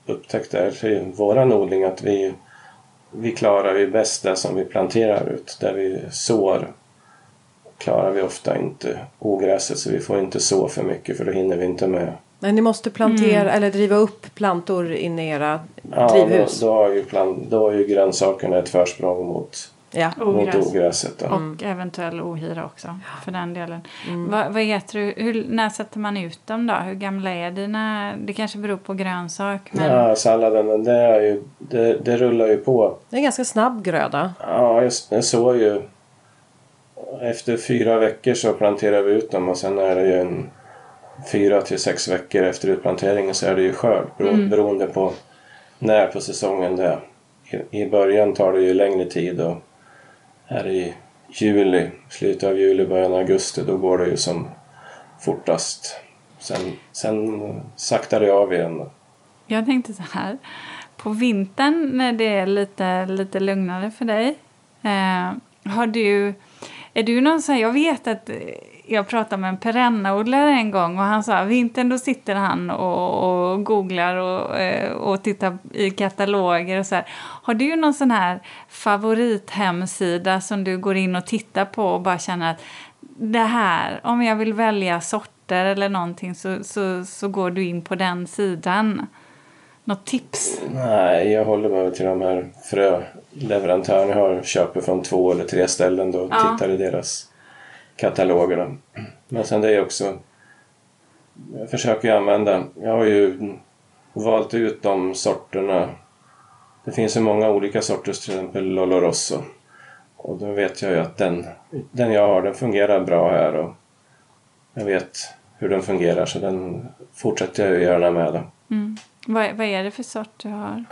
upptäckt där i våran odling att vi, vi klarar ju bäst det som vi planterar ut. Där vi sår klarar vi ofta inte ogräset så vi får inte så för mycket för då hinner vi inte med. Men ni måste plantera eller driva upp plantor inne i era Ja, då, drivhus. då, har ju plan, då har ju grönsakerna ett försprång mot, Ja. mot Ogräs. ogräset. Då. Och eventuell ohyra också, för den delen. Vad, vad heter du, hur, när sätter man ut dem då? Hur gamla är dina? Det kanske beror på grönsak. Men... Ja, salladen det, är ju, det, det rullar ju på. Det är en ganska snabb gröda. Ja, jag, jag såg ju efter fyra veckor så planterar vi ut dem och sen är det ju en fyra till sex veckor efter utplanteringen så är det ju skörd bero, beroende på när på säsongen det är. I, I början tar det ju längre tid och här i juli, slutet av juli, början av augusti då går det ju som fortast. Sen, sen saktar det av igen. Jag tänkte så här. På vintern när det är lite, lite lugnare för dig. Eh, har du, är du någon sån här, jag vet att jag pratade med en perennaodlare en gång och han sa vintern då sitter han och, och googlar och, eh, och tittar i kataloger och så här. Har du någon sån här favorithemsida som du går in och tittar på och bara känner att det här, om jag vill välja sorter eller någonting så, så, så går du in på den sidan. Något tips? Nej, jag håller mig till de här fröleverantörerna jag har. Köper från två eller tre ställen då och Ja. tittar i deras kataloger. Då. Men sen det är också... Jag försöker ju använda... Jag har ju valt ut de sorterna. Det finns ju många olika sorters, till exempel Lolo Rosso. Och då vet jag ju att den, den jag har, den fungerar bra här. Och jag vet hur den fungerar så den fortsätter jag ju gärna med. Då. Mm. Vad, vad är det för sort du har?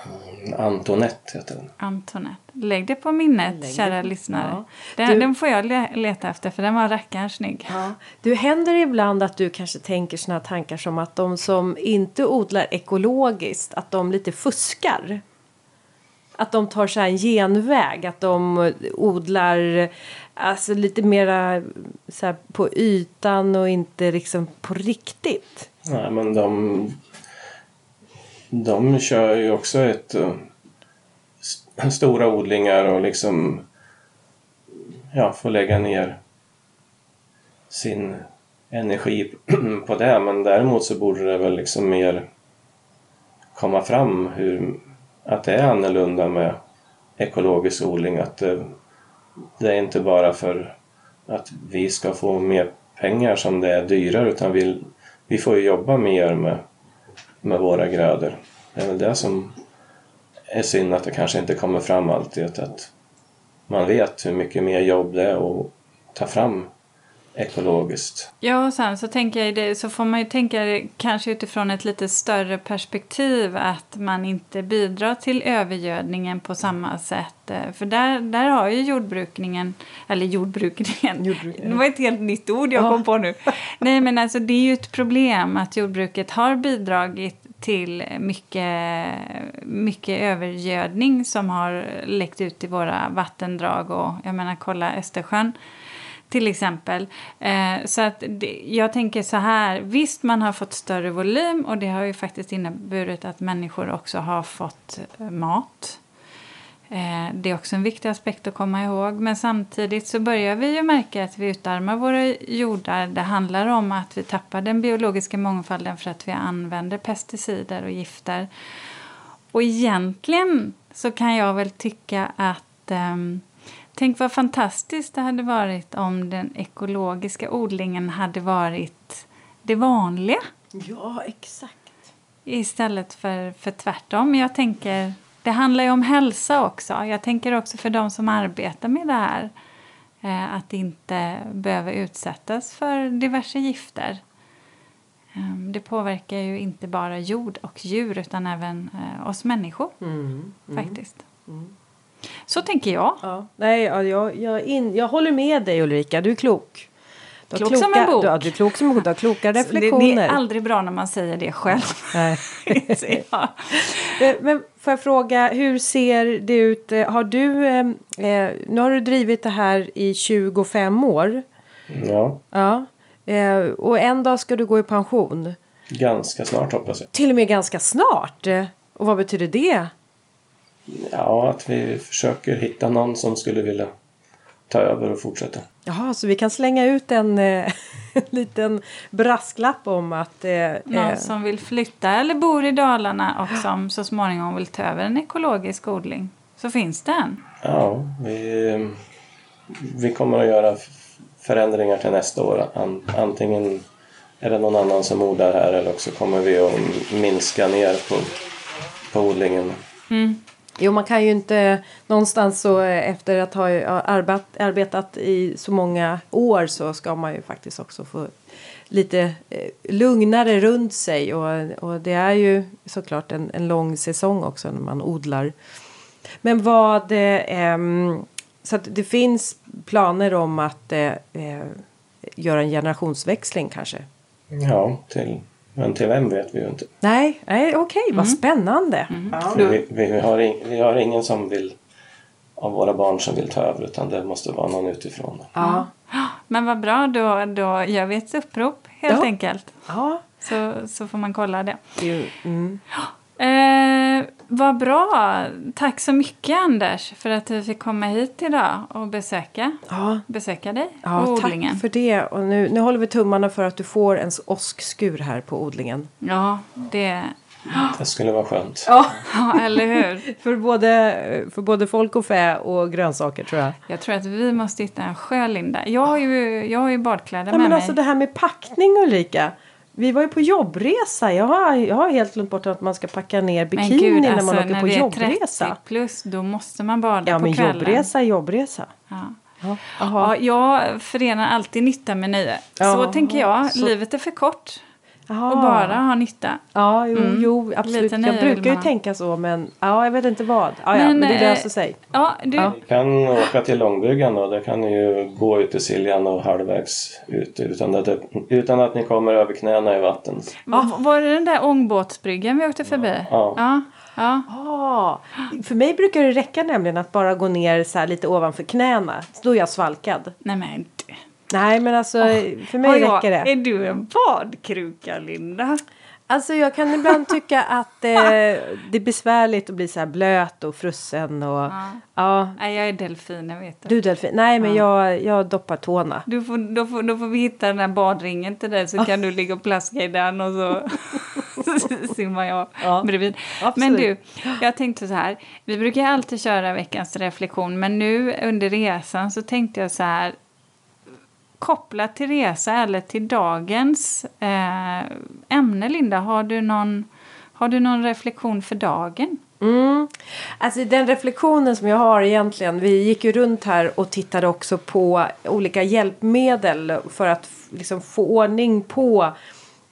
Antonette heter den. Antonette. Lägg det på minnet, Lägg kära på- lyssnare. ja. Den, Du- den får jag le- leta efter, för den var rackarns snygg. Ja. Du händer ibland att du kanske tänker såna tankar som att de som inte odlar ekologiskt, att de lite fuskar. Att de tar så här en genväg, att de odlar alltså lite mera så här på ytan och inte liksom på riktigt. Nej, men de, de kör ju också ett eh, st- stora odlingar och liksom ja, får lägga ner sin energi på det. Men däremot så borde det väl liksom mer komma fram hur, att det är annorlunda med ekologisk odling. Att det, det är inte bara för att vi ska få mer pengar som det är dyrare utan vi, vi får ju jobba mer med, med våra grödor. Det är väl det som är synd att det kanske inte kommer fram alltid. Att, man vet hur mycket mer jobb det är att ta fram ekologiskt. Ja, och sen så, tänker jag det, så får man ju tänka det kanske utifrån ett lite större perspektiv att man inte bidrar till övergödningen på samma sätt. Eh, För där, där har ju jordbrukningen, eller jordbrukningen, Jordbrukningen. det var ett helt nytt ord jag Ja. kom på nu. Nej men alltså det är ju ett problem att jordbruket har bidragit till mycket, mycket övergödning som har läckt ut i våra vattendrag och jag menar kolla Östersjön till exempel. Eh, så att det, jag tänker så här, visst man har fått större volym och det har ju faktiskt inneburit att människor också har fått eh, mat. Eh, det är också en viktig aspekt att komma ihåg. Men samtidigt så börjar vi ju märka att vi utarmar våra jordar. Det handlar om att vi tappar den biologiska mångfalden för att vi använder pesticider och gifter. Och egentligen så kan jag väl tycka att eh, Tänk vad fantastiskt det hade varit om den ekologiska odlingen hade varit det vanliga Ja, exakt. istället för, för tvärtom. Jag tänker, det handlar ju om hälsa också. Jag tänker också för de som arbetar med det här eh, att inte behöva utsättas för diverse gifter. Eh, det påverkar ju inte bara jord och djur utan även eh, oss människor Mm. faktiskt. Så tänker jag. Ja. Nej, ja, jag, jag, in, jag håller med dig Ulrika, du är klok. Du Klok som en bok. Du, ja, du är klok som en bok, du har kloka Det, reflektioner. det är aldrig bra när man säger det själv. Nej. jag. Eh, Men får jag fråga, hur ser det ut? Eh, Har du, eh, eh, nu har du drivit det här i 25 år. Ja, Ja. Eh, och en dag ska du gå i pension. ganska snart hoppas jag. Till och med ganska snart. Eh, Och vad betyder det? Ja, att vi försöker hitta någon som skulle vilja ta över och fortsätta. Jaha, så vi kan slänga ut en, eh, en liten brasklapp om att... Eh, Någon eh, som vill flytta eller bor i Dalarna och som så småningom vill ta över en ekologisk odling. Så finns det en. Ja, vi, vi kommer att göra förändringar till nästa år. An, antingen är det någon annan som odlar här eller också kommer vi att minska ner på, på odlingen. Jo, man kan ju inte någonstans så eh, efter att ha arbetat, arbetat i så många år så ska man ju faktiskt också få lite eh, lugnare runt sig och, och det är ju såklart en, en lång säsong också när man odlar. Men vad eh, så att det finns planer om att eh, eh göra en generationsväxling kanske? Ja, till, men till vem vet vi ju inte. Nej, nej okej, vad spännande. Ja. För Vi, vi, har in, vi har ingen som vill av våra barn som vill ta över utan det måste vara någon utifrån. Ja. Men vad bra, då, då gör vi ett upprop helt Ja. enkelt. ja. Så, så får man kolla det. mm. Eh, vad bra! Tack så mycket Anders för att du fick komma hit idag och besöka, ja. besöka dig Ja, och tack odlingen. för det. Och nu, nu håller vi tummarna för att du får en åskskur här på odlingen. Ja, det... Det skulle vara skönt. Ja, Ja, eller hur? för både, för både folk och fä och grönsaker tror jag. Jag tror att vi måste hitta en sjö, Linda. Jag har ju, jag har ju badkläder Nej, med men mig. alltså det här med packning Ulrika. Vi var ju på jobbresa. Jag har, jag har helt glömt bort att man ska packa ner Men bikini gud, när alltså, man åker när på jobbresa. 30 plus, då måste man bada Ja, på men kvällen. jobbresa är jobbresa. Ja. Ja. Ja, jag förenar alltid nytta med nöje. Ja, så tänker jag. så- Livet är för kort Jaha. att bara ha nytta. Ja, jo, Mm. jo absolut. Jag brukar ju tänka så men ja, jag vet inte vad. Ja, ja, Men, men det eh, löser sig. Ja, du, Ja. Kan åka till Långbryggan då. Där kan ni ju gå ut till Siljan och halvvägs ut utan att, utan att ni kommer över knäna i vatten. va- var det den där ångbåtsbryggan vi åkte förbi? Ja. ja. ja. Ah, för mig brukar det räcka nämligen att bara gå ner så här lite ovanför knäna. Då är jag svalkad. Nej men. Nej men alltså för mig Har jag- räcker det. Är du en badkruka, Linda? Alltså jag kan ibland tycka att eh, det är besvärligt att bli så här blöt och frusen och ja. Ja. Nej, jag är delfinen, vet du. Du Delfin, nej men jag, jag doppar tårna. Du får, då, får, då får vi hitta den där badringen till dig så kan du ligga och plaska i den och så simmar jag Ja, bredvid. absolut. Men du, jag tänkte så här. Vi brukar alltid köra veckans reflektion men nu under resan så tänkte jag så här. Kopplat till resa eller till dagens eh, ämne, Linda. Har du, någon, har du någon reflektion för dagen? Mm. Alltså den reflektionen som jag har egentligen, vi gick ju runt här och tittade också på olika hjälpmedel för att liksom få ordning på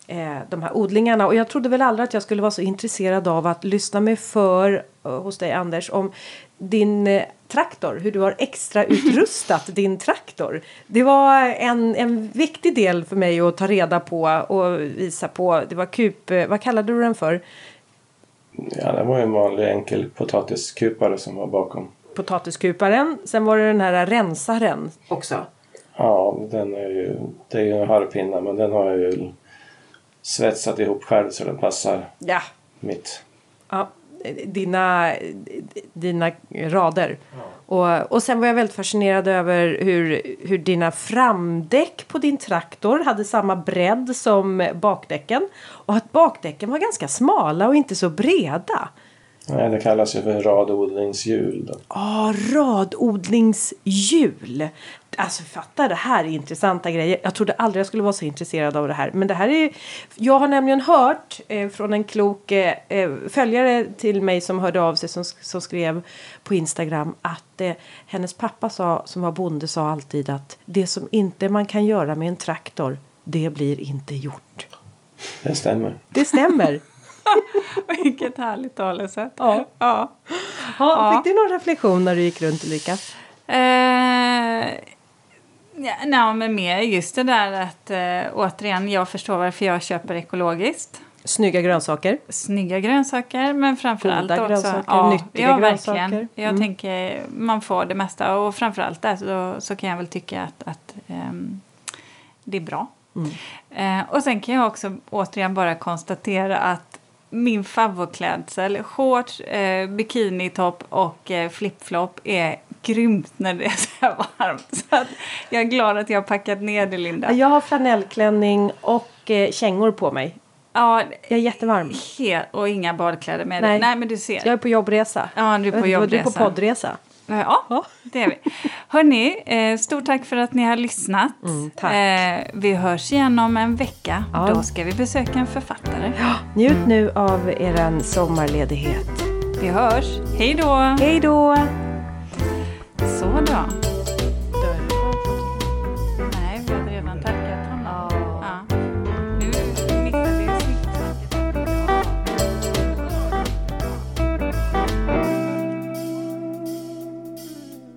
eh, de här odlingarna. Och jag trodde väl aldrig att jag skulle vara så intresserad av att lyssna mig för eh, hos dig Anders om din eh, traktor, hur du har extra utrustat din traktor. Det var en, en viktig del för mig att ta reda på och visa på. Det var kup, eh, vad kallade du den för? Ja, det var en vanlig enkel potatiskupare som var bakom. potatiskuparen. Sen var det den här rensaren också. Ja, den är ju, det är ju en harpinne men den har jag ju svetsat ihop själv så den passar Ja. mitt. ja dina, dina rader. Och, och sen var jag väldigt fascinerad över hur, hur dina framdäck på din traktor hade samma bredd som bakdäcken. Och att bakdäcken var ganska smala och inte så breda. Nej, det kallas ju för radodlingshjul. Ja, radodlingshjul. Alltså fatta det här är intressanta grejer. Jag trodde aldrig jag skulle vara så intresserad av det här. Men det här är Jag har nämligen hört eh, från en klok eh, eh, följare till mig som hörde av sig som, som skrev på Instagram att eh, hennes pappa sa, som var bonde sa alltid att det som inte man kan göra med en traktor det blir inte gjort. Det stämmer. Det stämmer. Vilket härligt talesätt. Ja. ja. Ha, Fick du någon reflektion när du gick runt Ulrika? Eh, ja, nej, men mer just det där att eh, återigen, jag förstår varför jag köper ekologiskt. Snygga grönsaker. Snygga grönsaker, men framförallt Goda också... grönsaker, ja, nyttiga ja, grönsaker. verkligen. Jag Mm. tänker, man får det mesta och framförallt där så, så kan jag väl tycka att, att ehm, det är bra. Mm. Eh, och sen kan jag också återigen bara konstatera att min favoritklädsel, shorts, eh, bikinitopp och eh, flipflop är grymt när det är så här varmt. Så att jag är glad att jag har packat ner det, Linda. Jag har flanellklänning och eh, kängor på mig. Ja, Jag är jättevarm. helt, och inga badkläder med Nej. dig. Nej, men du ser. Jag är på jobbresa. Ja, du är på vad Du är på jobbresa. poddresa. Ja, det är vi. Hörni, eh, stort tack för att ni har lyssnat. Mm, tack. Eh, vi hörs igen om en vecka. Ja. Då ska vi besöka en författare. Njut nu av er sommarledighet. Vi hörs. Hej då! Hej då! Så då.